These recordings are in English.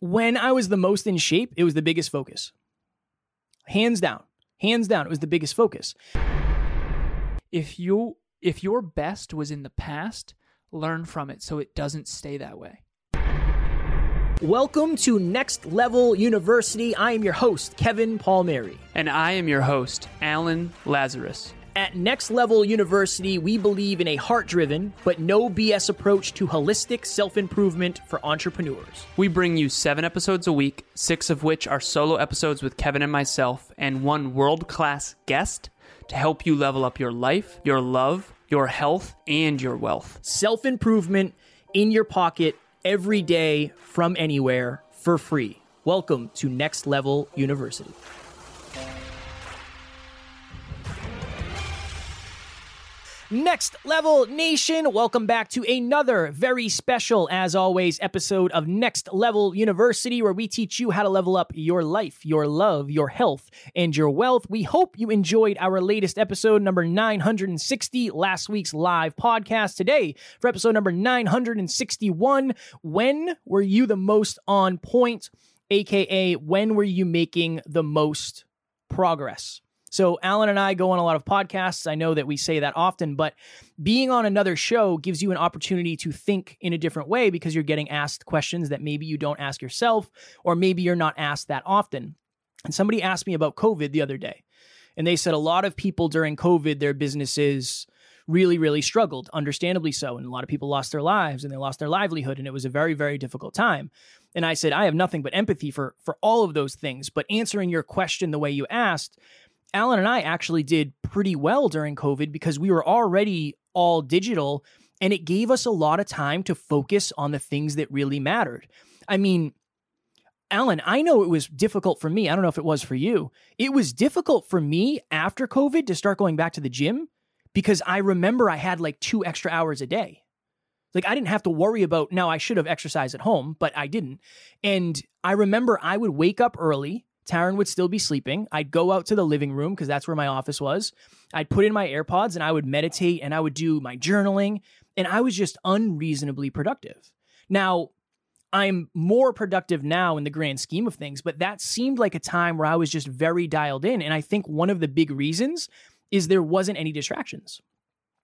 when I was the most in shape, it was the biggest focus. Hands down. Hands down, it was the biggest focus. If you if your best was in the past, learn from it so it doesn't stay that way. Welcome to Next Level University. I am your host, Kevin Palmieri. And I am your host, Alan Lazarus. At Next Level University, we believe in a heart driven, but no BS approach to holistic self improvement for entrepreneurs. We bring you seven episodes a week, six of which are solo episodes with Kevin and myself, and one world class guest to help you level up your life, your love, your health, and your wealth. Self improvement in your pocket every day from anywhere for free. Welcome to Next Level University. Next Level Nation, welcome back to another very special, as always, episode of Next Level University, where we teach you how to level up your life, your love, your health, and your wealth. We hope you enjoyed our latest episode, number 960, last week's live podcast. Today, for episode number 961, when were you the most on point? AKA, when were you making the most progress? So, Alan and I go on a lot of podcasts. I know that we say that often, but being on another show gives you an opportunity to think in a different way because you're getting asked questions that maybe you don't ask yourself, or maybe you're not asked that often. And somebody asked me about COVID the other day, and they said a lot of people during COVID, their businesses really, really struggled, understandably so. And a lot of people lost their lives and they lost their livelihood, and it was a very, very difficult time. And I said, I have nothing but empathy for for all of those things. But answering your question the way you asked, Alan and I actually did pretty well during COVID because we were already all digital and it gave us a lot of time to focus on the things that really mattered. I mean, Alan, I know it was difficult for me. I don't know if it was for you. It was difficult for me after COVID to start going back to the gym because I remember I had like two extra hours a day. Like I didn't have to worry about now I should have exercised at home, but I didn't. And I remember I would wake up early Taryn would still be sleeping. I'd go out to the living room because that's where my office was. I'd put in my AirPods and I would meditate and I would do my journaling. And I was just unreasonably productive. Now, I'm more productive now in the grand scheme of things, but that seemed like a time where I was just very dialed in. And I think one of the big reasons is there wasn't any distractions.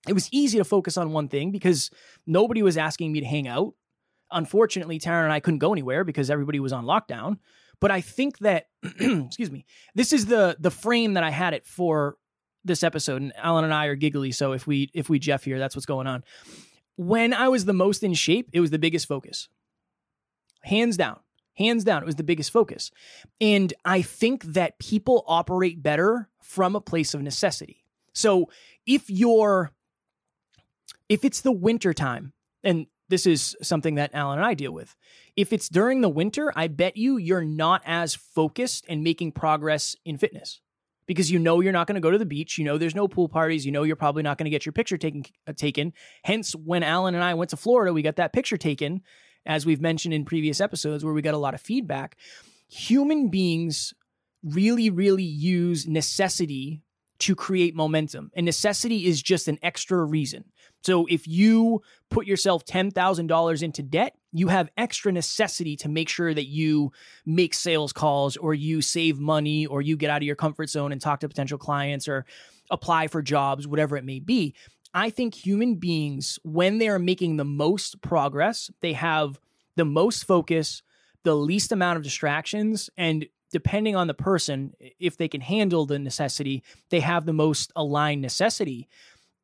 It was easy to focus on one thing because nobody was asking me to hang out. Unfortunately, Taryn and I couldn't go anywhere because everybody was on lockdown. But I think that excuse me, this is the the frame that I had it for this episode. And Alan and I are giggly, so if we if we Jeff here, that's what's going on. When I was the most in shape, it was the biggest focus. Hands down. Hands down, it was the biggest focus. And I think that people operate better from a place of necessity. So if you're if it's the winter time, and this is something that Alan and I deal with. If it's during the winter, I bet you you're not as focused and making progress in fitness because you know you're not going to go to the beach. You know there's no pool parties. You know you're probably not going to get your picture taken. Uh, taken. Hence, when Alan and I went to Florida, we got that picture taken, as we've mentioned in previous episodes, where we got a lot of feedback. Human beings really, really use necessity to create momentum. And necessity is just an extra reason. So if you put yourself $10,000 into debt, you have extra necessity to make sure that you make sales calls or you save money or you get out of your comfort zone and talk to potential clients or apply for jobs, whatever it may be. I think human beings, when they are making the most progress, they have the most focus, the least amount of distractions, and depending on the person, if they can handle the necessity, they have the most aligned necessity.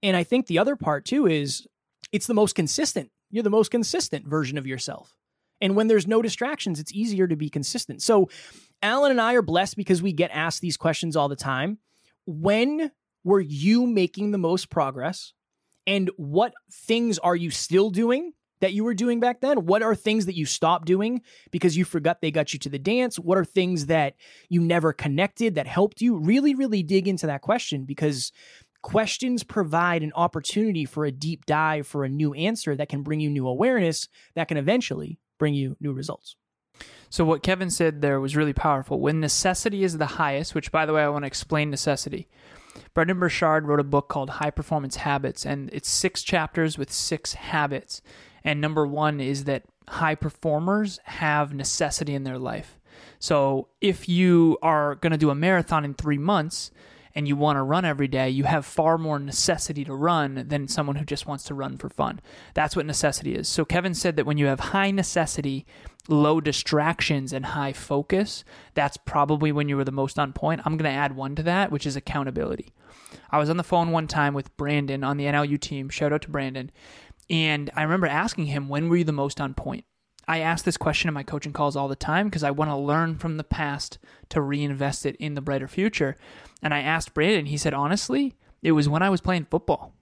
And I think the other part too is it's the most consistent. You're the most consistent version of yourself. And when there's no distractions, it's easier to be consistent. So, Alan and I are blessed because we get asked these questions all the time. When were you making the most progress? And what things are you still doing that you were doing back then? What are things that you stopped doing because you forgot they got you to the dance? What are things that you never connected that helped you? Really, really dig into that question because questions provide an opportunity for a deep dive for a new answer that can bring you new awareness that can eventually bring you new results. So, what Kevin said there was really powerful. When necessity is the highest, which by the way, I want to explain necessity. Brendon Burchard wrote a book called High Performance Habits, and it's six chapters with six habits. And number one is that high performers have necessity in their life. So if you are going to do a marathon in three months and you want to run every day, you have far more necessity to run than someone who just wants to run for fun. That's what necessity is. So Kevin said that when you have high necessity, low distractions, and high focus, that's probably when you were the most on point. I'm going to add one to that, which is accountability. I was on the phone one time with Brandon on the NLU team. Shout out to Brandon. And I remember asking him, when were you the most on point? I ask this question in my coaching calls all the time because I want to learn from the past to reinvest it in the brighter future. And I asked Brandon, he said, honestly, it was when I was playing football.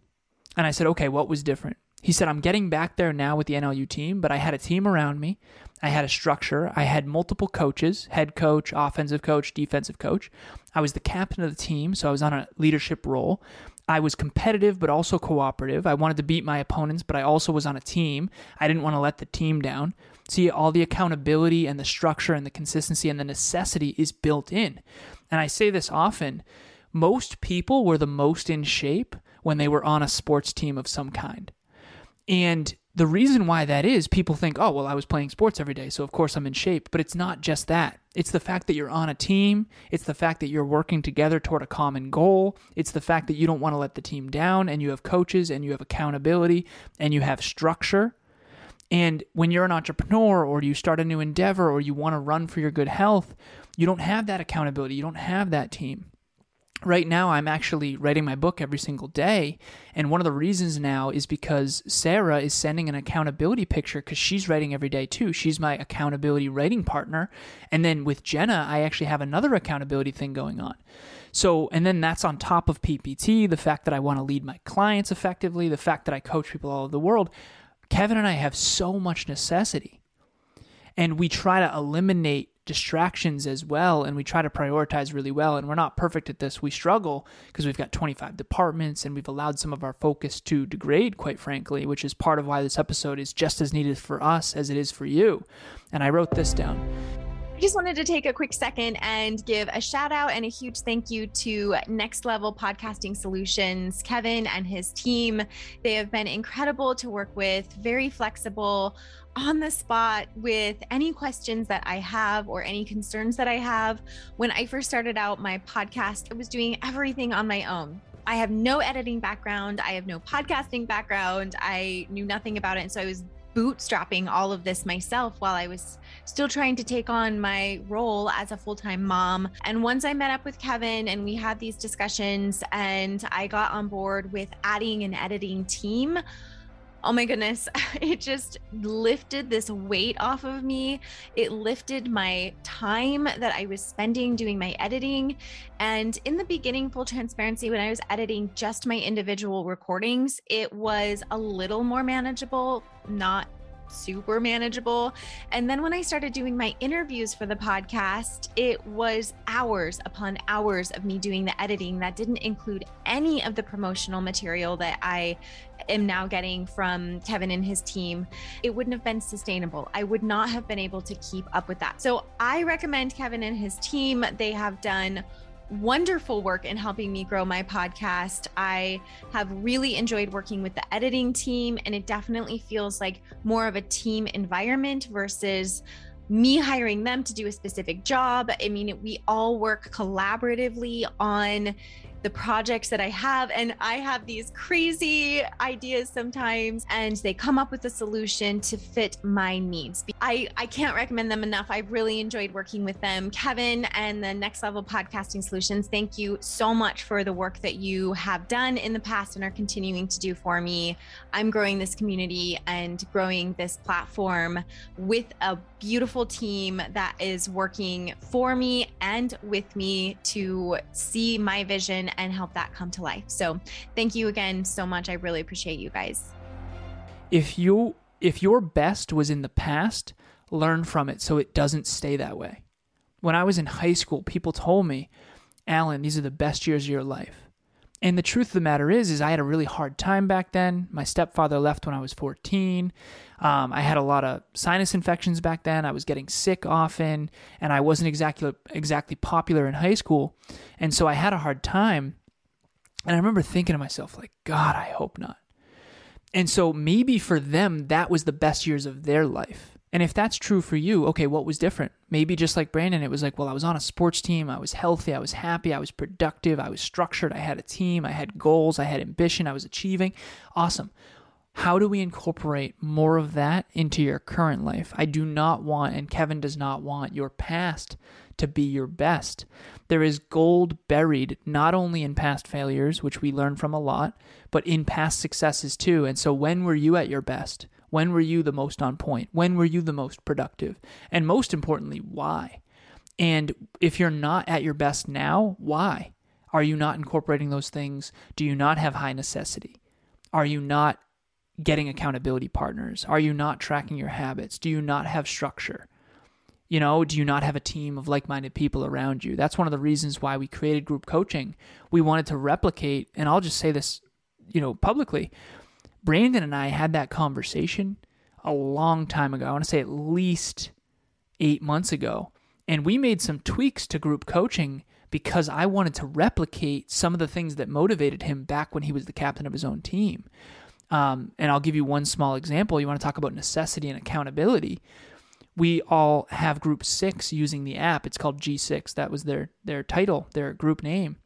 And I said, okay, what was different? He said, I'm getting back there now with the NLU team, but I had a team around me. I had a structure. I had multiple coaches head coach, offensive coach, defensive coach. I was the captain of the team, so I was on a leadership role. I was competitive, but also cooperative. I wanted to beat my opponents, but I also was on a team. I didn't want to let the team down. See, all the accountability and the structure and the consistency and the necessity is built in. And I say this often most people were the most in shape when they were on a sports team of some kind. And the reason why that is, people think, oh, well, I was playing sports every day, so of course I'm in shape. But it's not just that. It's the fact that you're on a team. It's the fact that you're working together toward a common goal. It's the fact that you don't want to let the team down and you have coaches and you have accountability and you have structure. And when you're an entrepreneur or you start a new endeavor or you want to run for your good health, you don't have that accountability. You don't have that team right now I'm actually writing my book every single day. And one of the reasons now is because Sarah is sending an accountability picture because she's writing every day too. She's my accountability writing partner. And then with Jenna, I actually have another accountability thing going on. So, and then that's on top of PPT, the fact that I want to lead my clients effectively, the fact that I coach people all over the world. Kevin and I have so much necessity. And we try to eliminate distractions as well and we try to prioritize really well and we're not perfect at this. We struggle because we've got 25 departments and we've allowed some of our focus to degrade quite frankly which is part of why this episode is just as needed for us as it is for you. And i wrote this down. I just wanted to take a quick second and give a shout out and a huge thank you to Next Level Podcasting Solutions, Kevin and his team. They have been incredible to work with, very flexible, on the spot with any questions that I have or any concerns that I have. When I first started out my podcast, I was doing everything on my own. I have no editing background. I have no podcasting background. I knew nothing about it. And so I was bootstrapping all of this myself while I was still trying to take on my role as a full time mom. And once I met up with Kevin and we had these discussions and I got on board with adding an editing team, oh my goodness, it just lifted this weight off of me. It lifted my time that I was spending doing my editing. And in the beginning, full transparency, when I was editing just my individual recordings, it was a little more manageable, not super manageable. And then when I started doing my interviews for the podcast, it was hours upon hours of me doing the editing that didn't include any of the promotional material that I am now getting from Kevin and his team. It wouldn't have been sustainable. I would not have been able to keep up with that. So I recommend Kevin and his team. They have done wonderful work in helping me grow my podcast. I have really enjoyed working with the editing team, and it definitely feels like more of a team environment versus me hiring them to do a specific job. I mean, we all work collaboratively on the projects that I have. And I have these crazy ideas sometimes, and they come up with a solution to fit my needs. I, I can't recommend them enough. I really enjoyed working with them. Kevin and the Next Level Podcasting Solutions, thank you so much for the work that you have done in the past and are continuing to do for me. I'm growing this community and growing this platform with a beautiful team that is working for me and with me to see my vision and help that come to life. So, thank you again so much. I really appreciate you guys. If you if your best was in the past, learn from it so it doesn't stay that way. When I was in high school, people told me, "Alan, these are the best years of your life." And the truth of the matter is, is I had a really hard time back then. My stepfather left when I was 14. Um, I had a lot of sinus infections back then. I was getting sick often, and I wasn't exactly exactly popular in high school, and so I had a hard time. And I remember thinking to myself, like, God, I hope not. And so maybe for them, that was the best years of their life. And if that's true for you, okay, what was different? Maybe just like Brandon, it was like, well, I was on a sports team. I was healthy. I was happy. I was productive. I was structured. I had a team. I had goals. I had ambition. I was achieving. Awesome. How do we incorporate more of that into your current life? I do not want, and Kevin does not want, your past to be your best. There is gold buried not only in past failures, which we learn from a lot, but in past successes too. And so, when were you at your best? When were you the most on point? When were you the most productive? And most importantly, why? And if you're not at your best now, why? Are you not incorporating those things? Do you not have high necessity? Are you not getting accountability partners? Are you not tracking your habits? Do you not have structure? You know, do you not have a team of like minded people around you? That's one of the reasons why we created group coaching. We wanted to replicate, and I'll just say this, you know, publicly. Brandon and I had that conversation a long time ago. I want to say at least eight months ago. And we made some tweaks to group coaching because I wanted to replicate some of the things that motivated him back when he was the captain of his own team. Um, and I'll give you one small example. You want to talk about necessity and accountability. We all have group six using the app. It's called G6. That was their their title, their group name.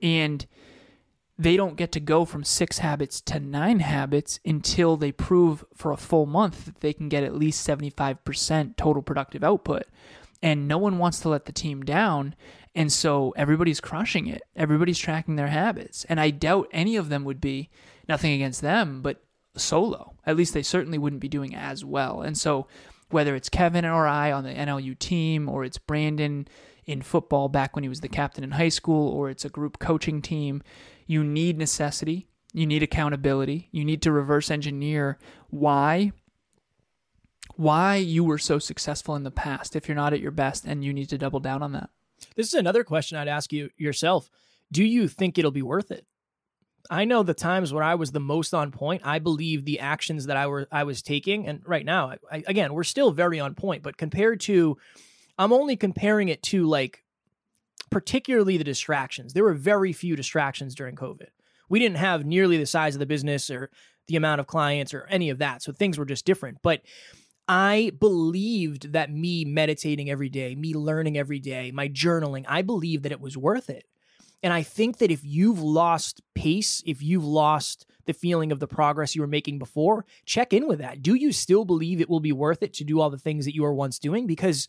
And they don't get to go from six habits to nine habits until they prove for a full month that they can get at least 75% total productive output. And no one wants to let the team down. And so everybody's crushing it. Everybody's tracking their habits. And I doubt any of them would be, nothing against them, but solo. At least they certainly wouldn't be doing as well. And so whether it's Kevin or I on the NLU team, or it's Brandon in football back when he was the captain in high school, or it's a group coaching team, you need necessity, you need accountability, you need to reverse engineer why why you were so successful in the past if you're not at your best and you need to double down on that. This is another question I'd ask you yourself. Do you think it'll be worth it? I know the times where I was the most on point. I believe the actions that I were I was taking, and right now, I, again, we're still very on point. But compared to, I'm only comparing it to like, particularly the distractions. There were very few distractions during COVID. We didn't have nearly the size of the business or the amount of clients or any of that, so things were just different. But I believed that me meditating every day, me learning every day, my journaling, I believed that it was worth it. And I think that if you've lost pace, if you've lost the feeling of the progress you were making before, check in with that. Do you still believe it will be worth it to do all the things that you were once doing? Because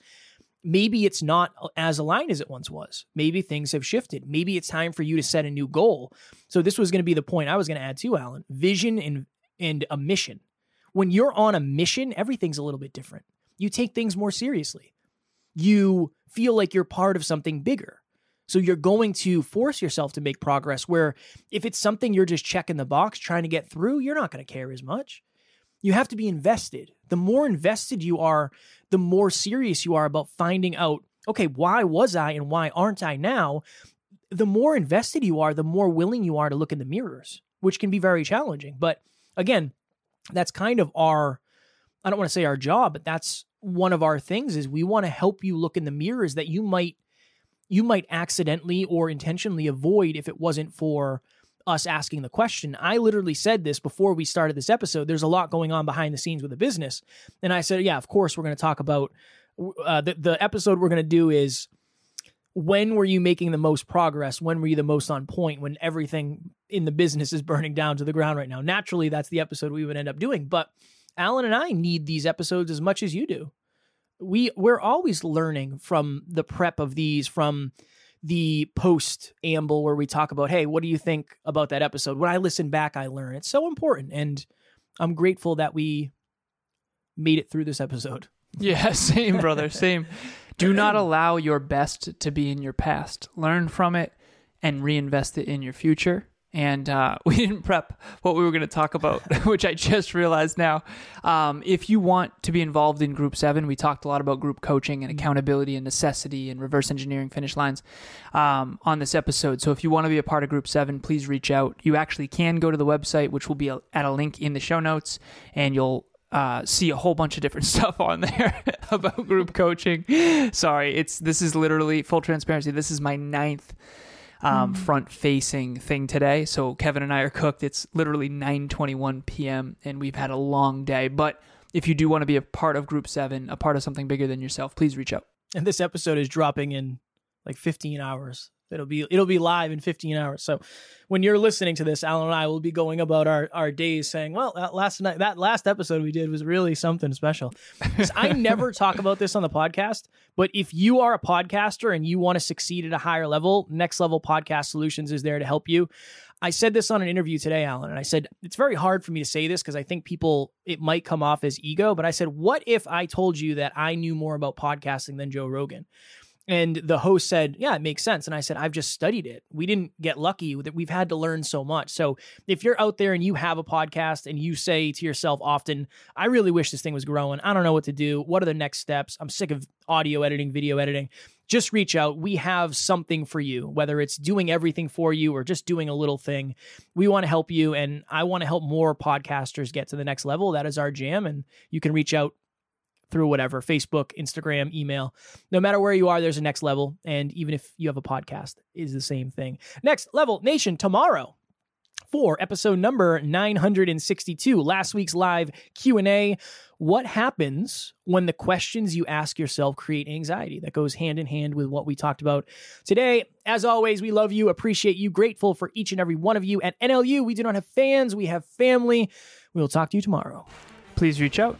maybe it's not as aligned as it once was. Maybe things have shifted. Maybe it's time for you to set a new goal. So this was going to be the point I was going to add to Alan. Vision and and a mission. When you're on a mission, everything's a little bit different. You take things more seriously. You feel like you're part of something bigger. So you're going to force yourself to make progress where if it's something you're just checking the box trying to get through, you're not going to care as much. You have to be invested. The more invested you are, the more serious you are about finding out, okay, why was I and why aren't I now? The more invested you are, the more willing you are to look in the mirrors, which can be very challenging. But again, that's kind of our I don't want to say our job, but that's one of our things is we want to help you look in the mirrors that you might you might accidentally or intentionally avoid if it wasn't for us asking the question. I literally said this before we started this episode. There's a lot going on behind the scenes with the business. And I said, yeah, of course, we're going to talk about uh, the, the episode we're going to do is when were you making the most progress? When were you the most on point when everything in the business is burning down to the ground right now? Naturally, that's the episode we would end up doing. But Alan and I need these episodes as much as you do we we're always learning from the prep of these from the post amble where we talk about hey what do you think about that episode? When i listen back i learn. It's so important and i'm grateful that we made it through this episode. Yeah same brother same. Do not allow your best to be in your past. Learn from it and reinvest it in your future and uh, we didn't prep what we were going to talk about, which I just realized now. Um, if you want to be involved in Group 7, we talked a lot about group coaching and accountability and necessity and reverse engineering finish lines um, on this episode. So if you want to be a part of Group 7, please reach out. You actually can go to the website, which will be at a link in the show notes, and you'll uh, see a whole bunch of different stuff on there about group coaching. Sorry, it's this is literally full transparency. This is my ninth um, mm. front facing thing today. So Kevin and I are cooked. It's literally 9:21 p.m. and we've had a long day, but if you do want to be a part of Group 7, a part of something bigger than yourself, please reach out. And this episode is dropping in like 15 hours. It'll be it'll be live in 15 hours. So when you're listening to this, Alan and I will be going about our, our days saying, well, that last night that last episode we did was really something special. I never talk about this on the podcast, but if you are a podcaster and you want to succeed at a higher level, Next Level Podcast Solutions is there to help you. I said this on an interview today, Alan, and I said, it's very hard for me to say this because I think people, it might come off as ego, but I said, what if I told you that I knew more about podcasting than Joe Rogan? And the host said, Yeah, it makes sense. And I said, I've just studied it. We didn't get lucky that we've had to learn so much. So if you're out there and you have a podcast and you say to yourself often, I really wish this thing was growing. I don't know what to do. What are the next steps? I'm sick of audio editing, video editing. Just reach out. We have something for you, whether it's doing everything for you or just doing a little thing. We want to help you. And I want to help more podcasters get to the next level. That is our jam. And you can reach out through whatever Facebook, Instagram, email. No matter where you are, there's a next level. And even if you have a podcast, is the same thing. Next level nation tomorrow for episode number 962 last week's live q&a what happens when the questions you ask yourself create anxiety that goes hand in hand with what we talked about today as always we love you appreciate you grateful for each and every one of you at nlu we do not have fans we have family we will talk to you tomorrow Please reach out.